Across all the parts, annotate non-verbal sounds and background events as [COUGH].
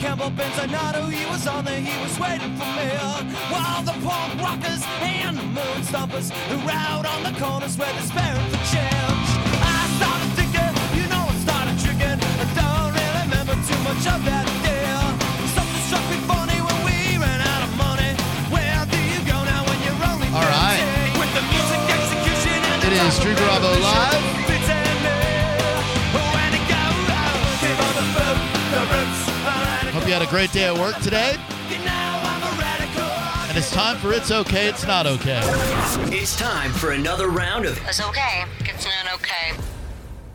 Campbell Benzinato, he was on there, he was waiting for me. While the punk rockers and the moon stompers who out on the corners were despairing for change. I started thinking, you know, I started tricking. I don't really remember too much of that day. Something struck me funny when we ran out of money. Where do you go now when you're only All right. 13? With the music execution and It is Drew Garabo live. You had a great day at work today. And it's time for It's Okay, It's Not Okay. It's time for another round of It's okay. It's not okay.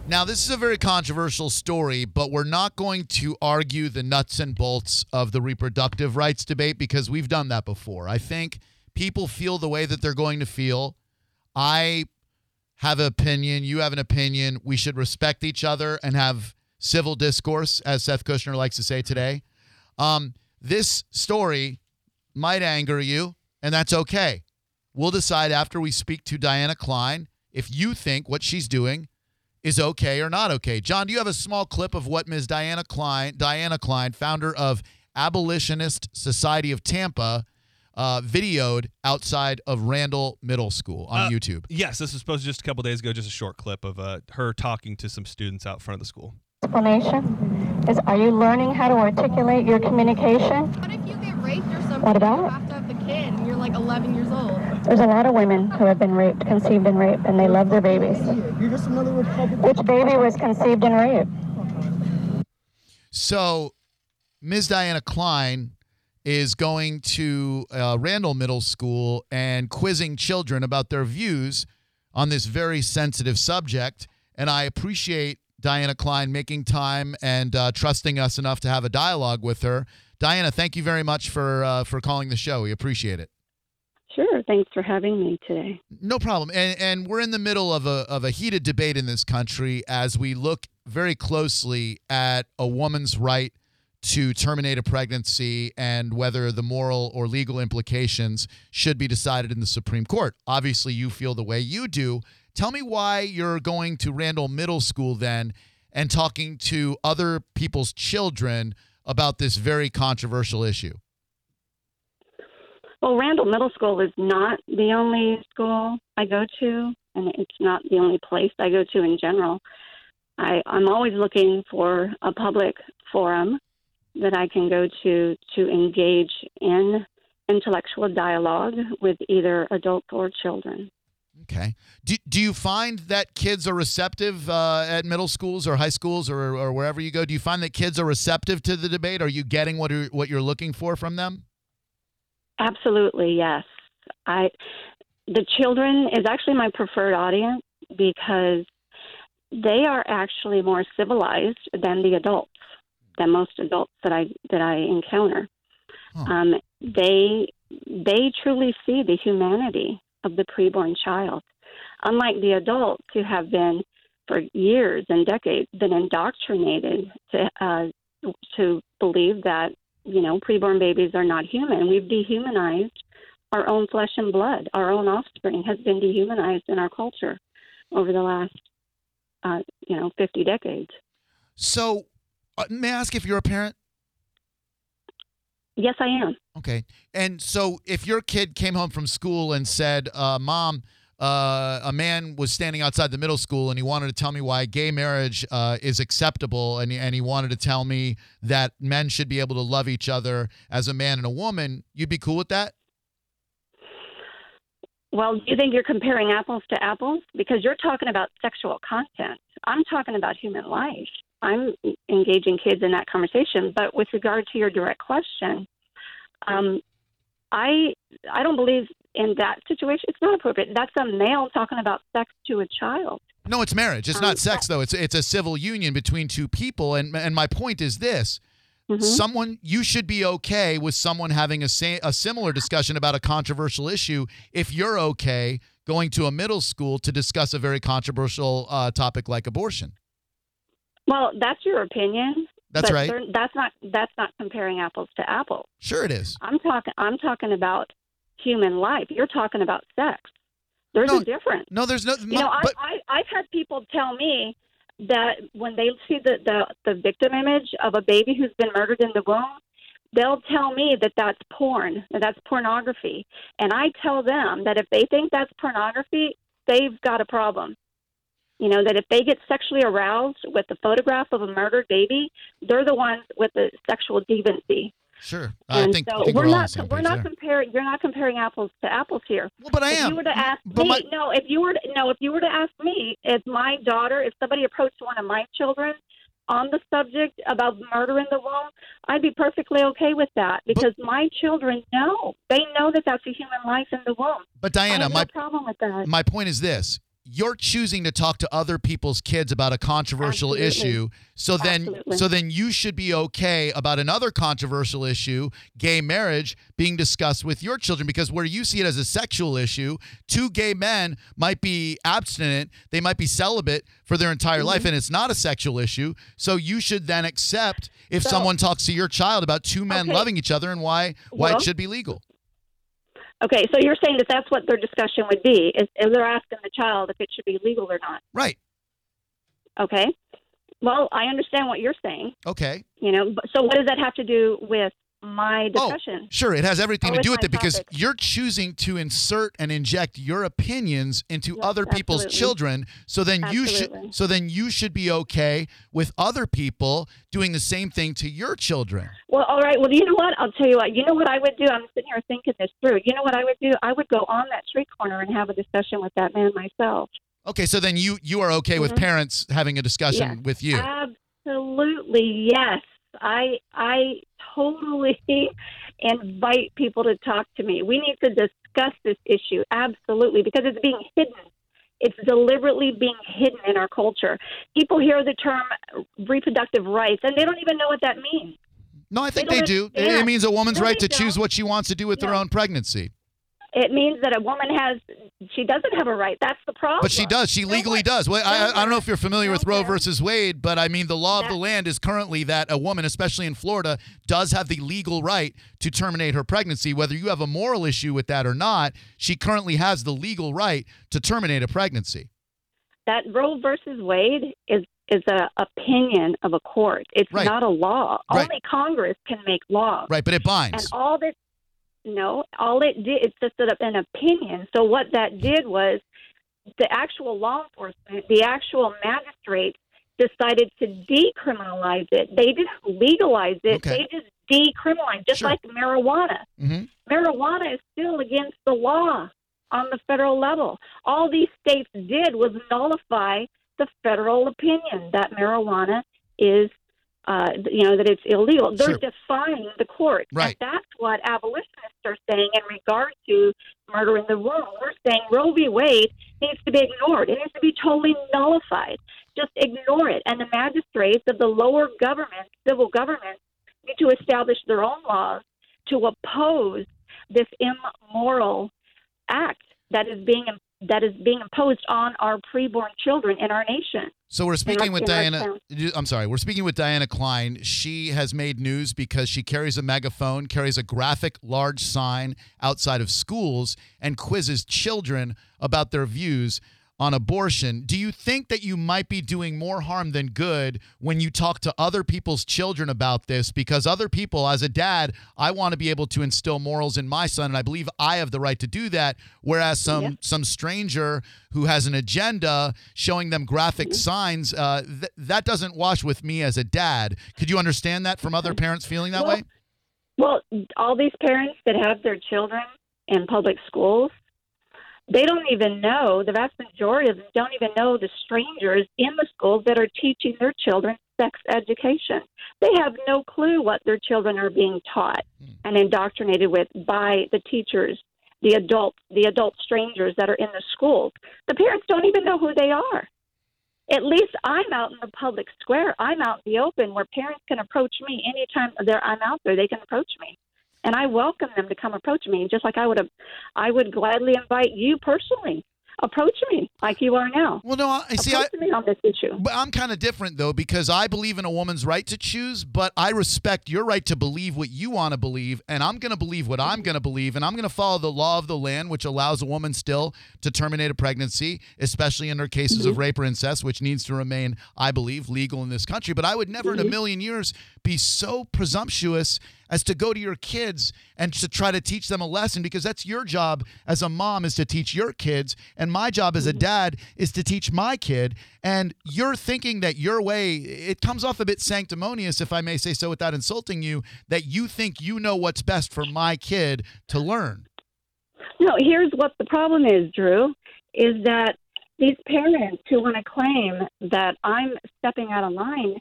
Now, this is a very controversial story, but we're not going to argue the nuts and bolts of the reproductive rights debate because we've done that before. I think people feel the way that they're going to feel. I have an opinion. You have an opinion. We should respect each other and have civil discourse, as Seth Kushner likes to say today. Um, this story might anger you, and that's okay. We'll decide after we speak to Diana Kline if you think what she's doing is okay or not okay. John, do you have a small clip of what Ms. Diana Kline, Diana Kline, founder of Abolitionist Society of Tampa, uh, videoed outside of Randall Middle School on Uh, YouTube? Yes, this was supposed just a couple days ago, just a short clip of uh, her talking to some students out front of the school. Explanation is are you learning how to articulate your communication? What if you get raped or something? What about You have to have the kid and you're like 11 years old. There's a lot of women who have been raped, conceived in rape, and they love their babies. You're just another Republican. Which baby was conceived in rape? So, Ms. Diana Kline is going to uh, Randall Middle School and quizzing children about their views on this very sensitive subject. And I appreciate Diana Kline making time and uh, trusting us enough to have a dialogue with her. Diana, thank you very much for uh, for calling the show. We appreciate it. Sure. Thanks for having me today. No problem. And and we're in the middle of a of a heated debate in this country as we look very closely at a woman's right to terminate a pregnancy and whether the moral or legal implications should be decided in the Supreme Court. Obviously, you feel the way you do. Tell me why you're going to Randall Middle School then and talking to other people's children about this very controversial issue. Well, Randall Middle School is not the only school I go to, and it's not the only place I go to in general. I, I'm always looking for a public forum that I can go to to engage in intellectual dialogue with either adults or children. Okay. Do, do you find that kids are receptive uh, at middle schools or high schools or, or wherever you go? Do you find that kids are receptive to the debate? Are you getting what are, what you're looking for from them? Absolutely, yes. I the children is actually my preferred audience because they are actually more civilized than the adults, than most adults that I that I encounter. Um, they they truly see the humanity of the preborn child, unlike the adults who have been for years and decades been indoctrinated to uh, to believe that you know preborn babies are not human. We've dehumanized our own flesh and blood. Our own offspring has been dehumanized in our culture over the last uh, you know 50 decades. So, uh, may I ask if you're a parent? Yes, I am. Okay. And so, if your kid came home from school and said, uh, Mom, uh, a man was standing outside the middle school and he wanted to tell me why gay marriage uh, is acceptable and he, and he wanted to tell me that men should be able to love each other as a man and a woman, you'd be cool with that? Well, do you think you're comparing apples to apples? Because you're talking about sexual content. I'm talking about human life. I'm engaging kids in that conversation. But with regard to your direct question, um, I I don't believe in that situation. It's not appropriate. That's a male talking about sex to a child. No, it's marriage. It's Um, not sex though. It's it's a civil union between two people. And and my point is this: Mhm. someone you should be okay with someone having a sa- a similar discussion about a controversial issue if you're okay going to a middle school to discuss a very controversial uh, topic like abortion. Well, that's your opinion. That's right. That's not that's not comparing apples to apples. Sure, it is. I'm talking I'm talking about human life. You're talking about sex. There's No, a difference. No, there's no. You know, I, but I I've had people tell me that when they see the, the the victim image of a baby who's been murdered in the womb, they'll tell me that that's porn, that that's pornography, and I tell them that if they think that's pornography, they've got a problem. You know that if they get sexually aroused with the photograph of a murdered baby, they're the ones with the sexual deviancy. sure, I And think, so I think we're we're, all on the not we're not there. comparing. You're not comparing apples to apples here. Well, but I if am. you were to ask But me, my- no, if you were to, no, if you were to ask me, if my daughter, if somebody approached one of my children on the subject about murder in the womb, I'd be perfectly okay with that because my children know they know that that's a human life in the womb. But I Diana, my no problem with that. my point is this you're choosing to talk to other people's kids about a controversial Absolutely. issue so then Absolutely. so then you should be okay about another controversial issue gay marriage being discussed with your children because where you see it as a sexual issue two gay men might be abstinent they might be celibate for their entire Mm-hmm. life and it's not a sexual issue so you should then accept if So- someone talks to your child about two men Okay. loving each other and why why Well- it should be legal Okay, so you're saying that that's what their discussion would be is, is they're asking the child if it should be legal or not. right Okay. Well, I understand what you're saying. okay You know, so what does that have to do with my discussion? Oh, sure, it has everything Oh, to do with it because you're choosing to insert and inject your opinions into Yes, other people's absolutely. children. So then you should so then you should be okay with other people doing the same thing to your children. Well, all right. Well, you know what? I'll tell you what. You know what I would do? I'm sitting here thinking this through. You know what I would do? I would go on that street corner and have a discussion with that man myself. Okay, so then you you are okay with Mhm. parents having a discussion Yes. with you. Absolutely, yes. I I totally [LAUGHS] invite people to talk to me. We need to discuss this issue absolutely because it's being hidden. It's deliberately being hidden in our culture. People hear the term reproductive rights and they don't even know what that means. no, I think They they, don't. It- means a woman's No, right to choose don't. what she wants to do with her own pregnancy. It means that a woman has she doesn't have a right. That's the problem. But she does. She legally does. Well, I, I don't know if you're familiar with Roe versus Wade, but I mean, the law of the land is currently that a woman, especially in Florida, does have the legal right to terminate her pregnancy. Whether you have a moral issue with that or not, she currently has the legal right to terminate a pregnancy. that Roe versus Wade is is a opinion of a court. It's Right. not a law. Right. Only Congress can make laws. Right, but it binds. And all this, no, all it did, it's just an opinion. So what that did was the actual law enforcement, the actual magistrate decided to decriminalize it. They didn't legalize it. Okay. They just decriminalized, just Sure. like marijuana. hmm Marijuana is still against the law on the federal level. All these states did was nullify the federal opinion that marijuana is, uh, you know, that it's illegal. They're Sure. defying the court. Right. And that's what abolitionists are saying in regard to murder in the womb. We're saying Roe v. Wade needs to be ignored. It needs to be totally nullified. Just ignore it. And the magistrates of the lower government, civil government, need to establish their own laws to oppose this immoral act that is being that is being imposed on our preborn children in our nation. So we're speaking with Diana. I'm sorry. We're speaking with Diana Kline. She has made news because she carries a megaphone, carries a graphic, large sign outside of schools, and quizzes children about their views on abortion. Do you think that you might be doing more harm than good when you talk to other people's children about this? Because other people, as a dad, I want to be able to instill morals in my son, and I believe I have the right to do that. Whereas some Yeah. some stranger who has an agenda showing them graphic signs, uh, th- that doesn't wash with me as a dad. Could you understand that from other parents feeling that Well, way? Well, all these parents that have their children in public schools, they don't even know, the vast majority of them don't even know the strangers in the schools that are teaching their children sex education. They have no clue what their children are being taught hmm. and indoctrinated with by the teachers, the adult, the adult strangers that are in the schools. The parents don't even know who they are. At least I'm out in the public square. I'm out in the open where parents can approach me anytime they're, I'm out there. They can approach me, and I welcome them to come approach me. Just like I would have, I would gladly invite you personally. Approach me like you are now. Well, no, I see. I, Approach me on this issue. But I'm kind of different though because I believe in a woman's right to choose, but I respect your right to believe what you want to believe, and I'm going to believe what I'm going to believe, and I'm going to follow the law of the land, which allows a woman still to terminate a pregnancy, especially under cases of mm-hmm. rape or incest, which needs to remain, I believe, legal in this country. But I would never in a mm-hmm. million years be so presumptuous as to go to your kids and to try to teach them a lesson because that's your job as a mom is to teach your kids and my job as a mm-hmm. dad is to teach my kid and you're thinking that your way it comes off a bit sanctimonious if I may say so without insulting you that you think you know what's best for my kid to learn. No, here's what the problem is, Drew, is that these parents who want to claim that I'm stepping out of line,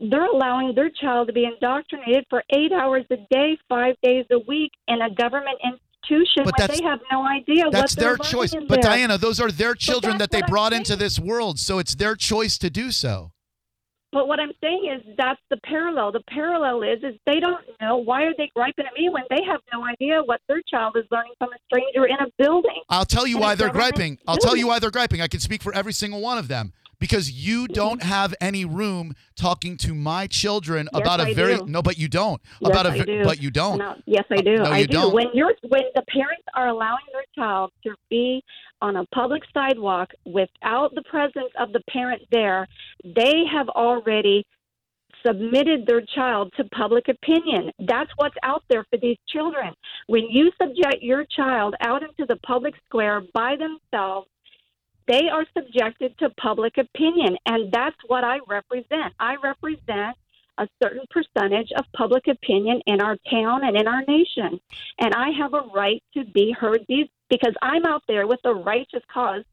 they're allowing their child to be indoctrinated for eight hours a day, five days a week in a government institution But when they have no idea That's their choice. But there. Diana, those are their children that they I'm brought into saying. this world, so it's their choice to do so. But what I'm saying is that's the parallel. The parallel is is they don't know why are they griping at me when they have no idea what their child is learning from a stranger in a building. I'll tell you why they're griping. I'll tell you why they're griping. I can speak for every single one of them because you don't have any room talking to my children Yes, about a I very do. no, but you don't Yes, about a I do. but you don't. No, yes, I do. No, I you do. don't. When you're when the parents are allowing their child to be on a public sidewalk without the presence of the parent there, they have already submitted their child to public opinion. That's what's out there for these children. When you subject your child out into the public square by themselves, they are subjected to public opinion, and that's what I represent. I represent a certain percentage of public opinion in our town and in our nation. And I have a right to be heard these because I'm out there with a righteous cause.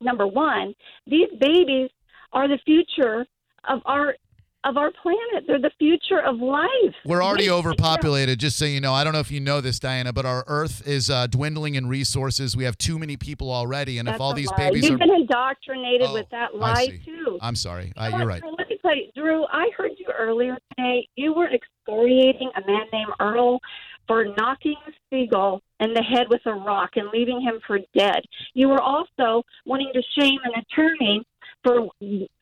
Number one, these babies are the future of our of our planet. They're the future of life. We're already overpopulated, just so you know. I don't know if you know this, Diana, but our Earth is uh, dwindling in resources. We have too many people already, and That's if all these lie. babies You've are, been indoctrinated Oh, with that lie too. I'm sorry, uh, You know you're right. Let me tell you, Drew. I heard you earlier today. You were excoriating a man named Earl for knocking a seagull in the head with a rock and leaving him for dead. You were also wanting to shame an attorney for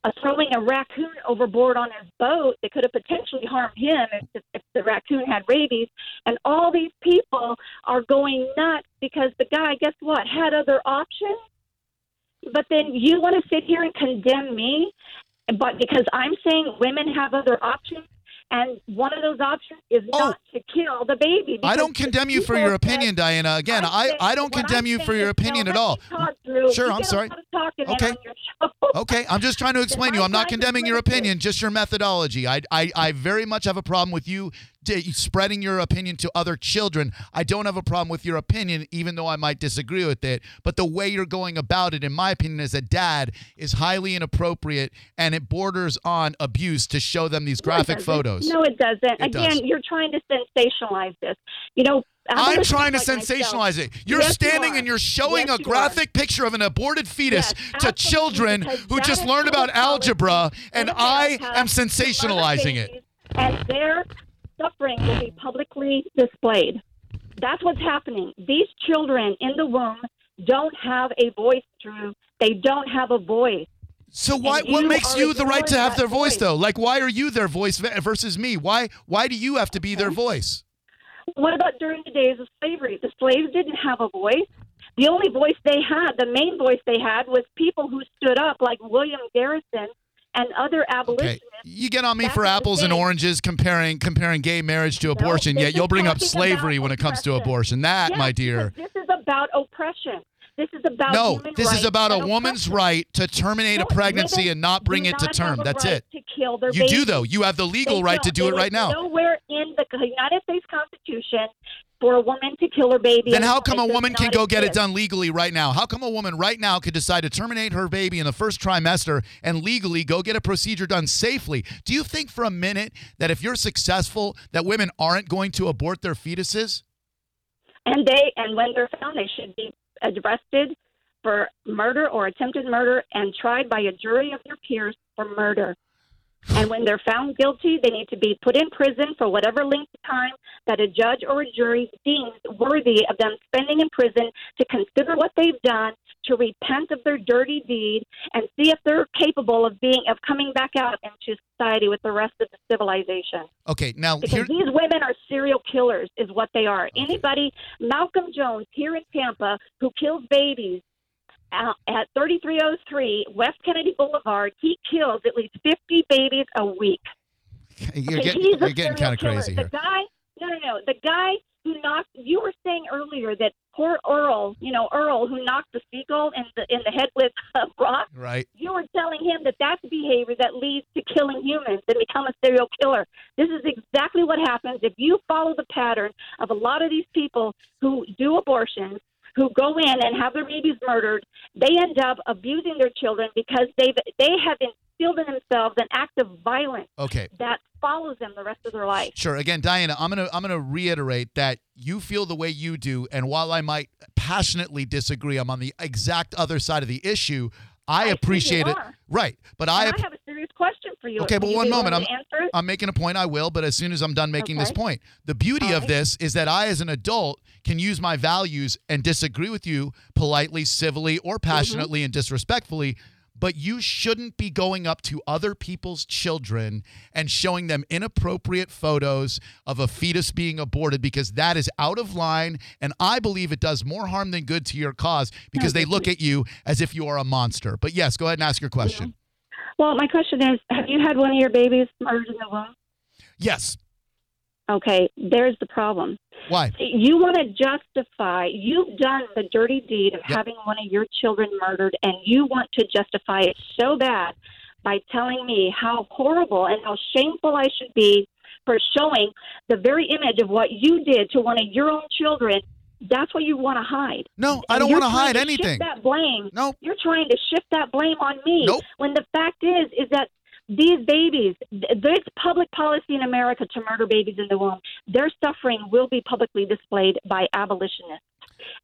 uh, throwing a raccoon overboard on his boat that could have potentially harmed him if, if the raccoon had rabies. And all these people are going nuts because the guy, guess what, had other options. But then you want to sit here and condemn me, but because I'm saying women have other options, and one of those options is oh. not to kill the baby. Oh. I don't condemn you for your said- opinion, Diana. Again, I, saying- I don't condemn I'm you for your opinion at all. Sure, I'm sorry. lot of talking in Okay. on your show. Okay, I'm just trying to [LAUGHS] explain to you. I'm not condemning your opinion, just your methodology. I, I, I very much have a problem with you spreading your opinion to other children. I don't have a problem with your opinion, even though I might disagree with it. But the way you're going about it, in my opinion, as a dad, is highly inappropriate and it borders on abuse to show them these graphic doesn't. photos. No, it doesn't. It Again, does. you're trying to sensationalize this. You know, I'm, I'm trying to like myself. sensationalize it. You're Yes, standing are. and you're showing Yes, a you graphic picture of an aborted fetus Yes, to children who just learned about algebra, and I am sensationalizing it. And their suffering will be publicly displayed. That's what's happening. These children in the womb don't have a voice, Drew. They don't have a voice. So why? And What you makes you the right to have their voice, voice. though? Like, why are you their voice versus me? Why? Why do you have to be their voice? What about during the days of slavery? The slaves didn't have a voice. The only voice they had, the main voice they had, was people who stood up, like William Garrison and other Okay, abolitionists. you get on me for apples and oranges comparing comparing gay marriage to abortion, this yet you'll bring up slavery when it comes to abortion. That, Yes, my dear. This is about oppression. This is about No, this is about a woman's oppression. right to terminate a pregnancy and not bring it to term. That's right it. To kill their You do though. You have the legal They right to don't. do it There right now. Nowhere in the United States Constitution for a woman to kill her baby. Then how come a woman can go get it done legally right now? How come a woman right now could decide to terminate her baby in the first trimester and legally go get a procedure done safely? Do you think for a minute that if you're successful that women aren't going to abort their fetuses? And they and when they're found, they should be arrested, for murder or attempted murder and tried by a jury of their peers for murder. And when they're found guilty, they need to be put in prison for whatever length of time that a judge or a jury deems worthy of them spending in prison to consider what they've done, to repent of their dirty deed, and see if they're capable of being of coming back out into society with the rest of the civilization. Okay, now Because here. these women are serial killers, is what they are. Anybody, Malcolm Jones here in Tampa, who kills babies at 3303 West Kennedy Boulevard, he kills at least 50 babies a week. You're Okay, getting, you're getting kind of killer. crazy The here. guy, no, no, no. The guy who knocked. You were saying earlier that poor Earl, you know Earl, who knocked the seagull in the in the head with a rock. Right. You were telling him that that's behavior that leads to killing humans and become a serial killer. This is exactly what happens if you follow the pattern of a lot of these people who do abortions, who go in and have their babies murdered. They end up abusing their children because they've they have instilled in themselves an act of violence Okay. that follows them the rest of their life. Sure. Again, Diana, I'm gonna I'm gonna reiterate that you feel the way you do, and while I might passionately disagree, I'm on the exact other side of the issue. I, I appreciate it. are. Right. But And I, I have a serious question for you. Okay, but one moment. I'm? I'm making a point. I will, but as soon as I'm done making this point, the beauty All of right. this is that I, as an adult, can use my values and disagree with you politely, civilly, or Mm-hmm. passionately and disrespectfully. But you shouldn't be going up to other people's children and showing them inappropriate photos of a fetus being aborted because that is out of line. And I believe it does more harm than good to your cause because they look at you as if you are a monster. But yes, go ahead and ask your question. Well, my question is: Have you had one of your babies murdered in the womb? Yes. Okay, there's the problem. Why? You want to justify, you've done the dirty deed of Yep. having one of your children murdered, and you want to justify it so bad by telling me how horrible and how shameful I should be for showing the very image of what you did to one of your own children. That's what you want to hide. No, I don't want to trying hide to anything. Shift that blame. Nope. You're trying to shift that blame on me. Nope. When the fact is, is that these babies, th- there's public policy in America to murder babies in the womb. Their suffering will be publicly displayed by abolitionists.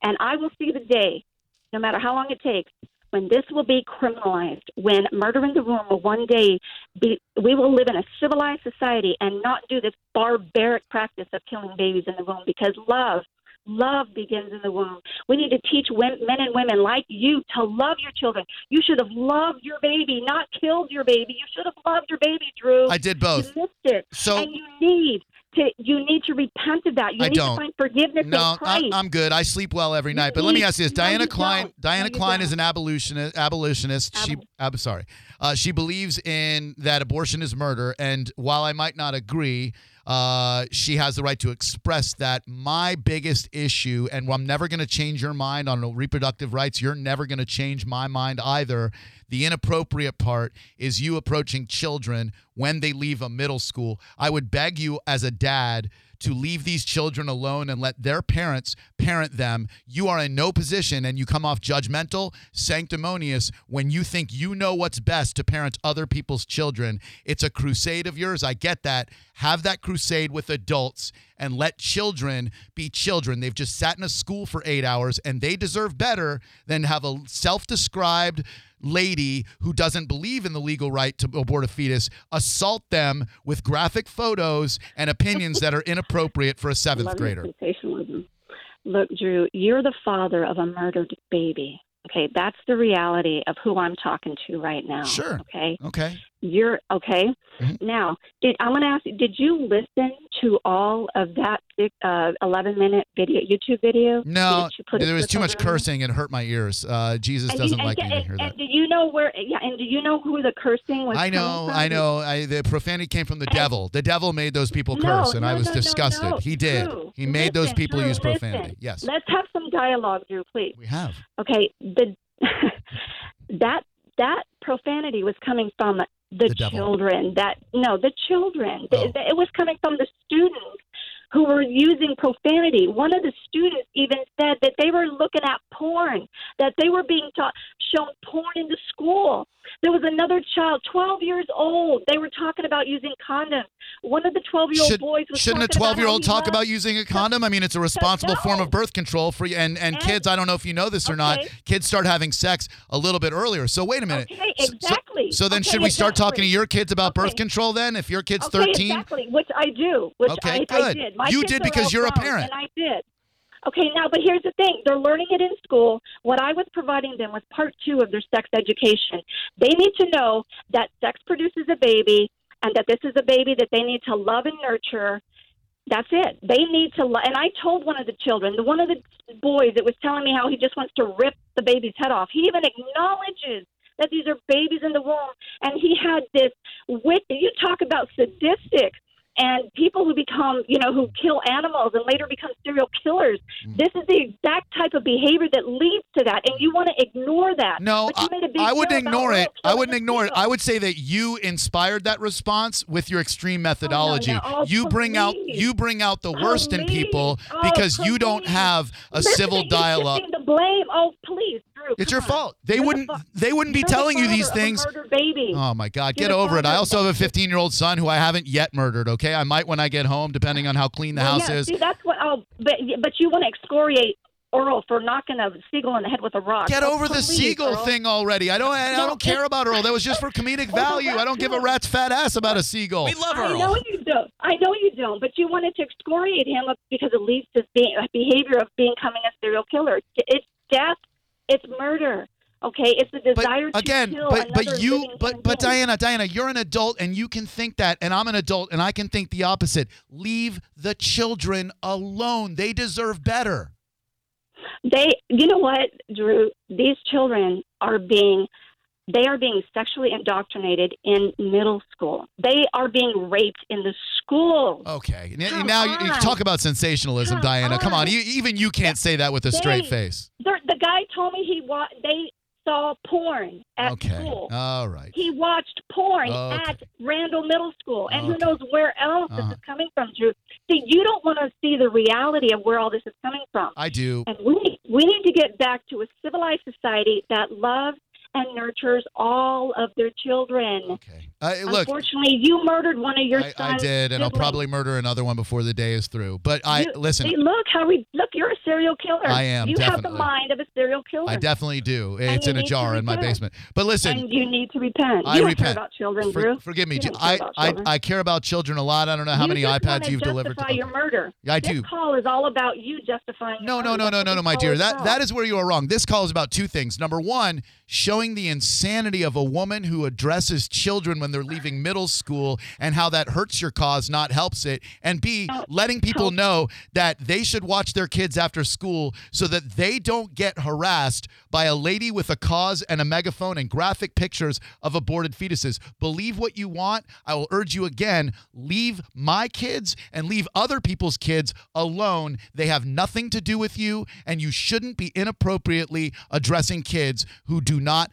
And I will see the day, no matter how long it takes, when this will be criminalized, when murder in the womb will one day be, we will live in a civilized society and not do this barbaric practice of killing babies in the womb because love Love begins in the womb. We need to teach women, men and women like you to love your children. You should have loved your baby, not killed your baby. You should have loved your baby, Drew. I did both. You missed it. So- and you need to you need to repent of that. You I need don't. to find forgiveness No. I'm, I'm good. I sleep well every night. But let me ask you this: no, Diana Kline. don't. Diana No, Kline is don't. an abolitionist. Abolitionist. She. Abol- I'm sorry. Uh, she believes in that abortion is murder, and while I might not agree, uh, she has the right to express that. My biggest issue, and I'm never going to change your mind on reproductive rights. You're never going to change my mind either. The inappropriate part is you approaching children when they leave a middle school. I would beg you as a dad to leave these children alone and let their parents parent them. You are in no position and you come off judgmental, sanctimonious when you think you know what's best to parent other people's children. It's a crusade of yours. I get that. Have that crusade with adults and let children be children. They've just sat in a school for eight hours and they deserve better than have a self described lady who doesn't believe in the legal right to abort a fetus assault them with graphic photos and opinions that are inappropriate for a seventh Love grader. Look, Drew, you're the father of a murdered baby. Okay, that's the reality of who I'm talking to right now. Sure. Okay. Okay. You're okay. Mhm. Now, did I'm going to ask you? Did you listen to all of that uh, 11 minute video, YouTube video? No, Did you put it- there was too much cursing. and hurt my ears. Uh, Jesus And doesn't you, like and, me to and, hear that. do you know where? Yeah, and do you know who the cursing was? I know? I know. I, the profanity came from the devil. The devil made those people No, curse, and I was no, no, disgusted. no. He did. Drew, he made those people Drew, use profanity. listen. Yes, Let's have some dialogue, Drew, please. we have. Okay, the [LAUGHS] that that profanity was coming from the, The children. That no, the children. Oh. it was coming from the students who were using profanity. One of the students even said that they were looking at porn, that they were being taught shown porn in the school. There was another child, 12 years old. They were talking about using condoms. One of the 12 year old boys was shouldn't a 12 year old talk about using a condom? I mean, it's a responsible form of birth control for you. And, and, And- kids, I don't know if you know this or not, kids start having sex a little bit earlier. So wait a minute. Okay, So- so- exactly. So, then Okay, should we start talking to your kids about birth control then? If your kid's Okay, 13? exactly, which I do. Which Okay, I, I good. Did. My You did because you're a parent. And I did. Okay, now, but here's the thing. They're learning it in school. What I was providing them was part two of their sex education. They need to know that sex produces a baby and that this is a baby that they need to love and nurture. That's it. They need to, lo- and I told one of the children, the one of the boys that was telling me how he just wants to rip the baby's head off. He even acknowledges that these are babies in the womb, and he had this wit. You talk about sadistic and people who become, you know, who kill animals and later become serial killers. Mm. This is the exact type of behavior that leads to that, and you want to ignore that. No, but you made a big I wouldn't ignore oh, it. I wouldn't ignore it. I would say that you inspired that response with your extreme methodology. no. Oh, you bring out you bring out the worst in people Oh, because you don't please. have a Listen, civil dialogue. The blame. Oh, please, Drew. It's come your on. fault. They You're wouldn't fa- they wouldn't be you're the telling you father these of a things. murdered baby. Oh my God, You're get the over it. I father also have a 15 year old son who I haven't yet murdered. Okay, I might when I get home, depending on how clean the Well, house yeah, is. See, that's what. Oh, but but you want to excoriate Earl for knocking a seagull in the head with a rock. Get Oh, over the please, seagull Earl. thing already. I don't. I, I No, don't care it- about Earl. That was just for [LAUGHS] comedic value. I don't give a rat's fat ass about a seagull. We love Earl. I Earl. know you don't. I know you don't. But you wanted to excoriate him because it leads to be- behavior of becoming a serial killer. It's death. It's murder. Okay, it's the desire but again, to kill but but you but but. Diana, Diana, you're an adult and you can think that, and I'm an adult and I can think the opposite. Leave the children alone. They deserve better. They, you know what, Drew? These children are being, they are being sexually indoctrinated in middle school. They are being raped in the school. Okay, Come now you, you talk about sensationalism, Come Diana. Come on, on. you, even you can't say that with a straight They- face. The guy told me he wa- they saw porn at school. Okay, school. all right. He watched porn Okay. at Randall Middle School, and who knows where else Uh-huh. this is coming from, Drew. See, you don't want to see the reality of where all this is coming from. I do. And we we need to get back to a civilized society that loves and nurtures all of their children. Okay. Uh, look, Unfortunately, you murdered one of your I, I sons. did, and I'll probably murder another one before the day is through. But I You- listen. Look how we look. You're a serial killer. I am, You have the mind of a serial killer. I definitely do. It's in a jar in my basement. But listen, and you need to repent. I you don't repent. care about children, For- Drew. forgive me. You don't care I, I. I care about children a lot. I don't know how You many iPads you've delivered. justify To, your murder. Yeah, I this do. call is all about you justifying. No, no, murder. no, no, no, no, my dear. That that is where you are wrong. This call is about two things. Number one, showing the insanity of a woman who addresses children when they're leaving middle school and how that hurts your cause, not helps it. And B, oh, letting people know that they should watch their kids after school so that they don't get harassed by a lady with a cause and a megaphone and graphic pictures of aborted fetuses. Believe what you want. I will urge you again, leave my kids and leave other people's kids alone. They have nothing to do with you, and you shouldn't be inappropriately addressing kids who do not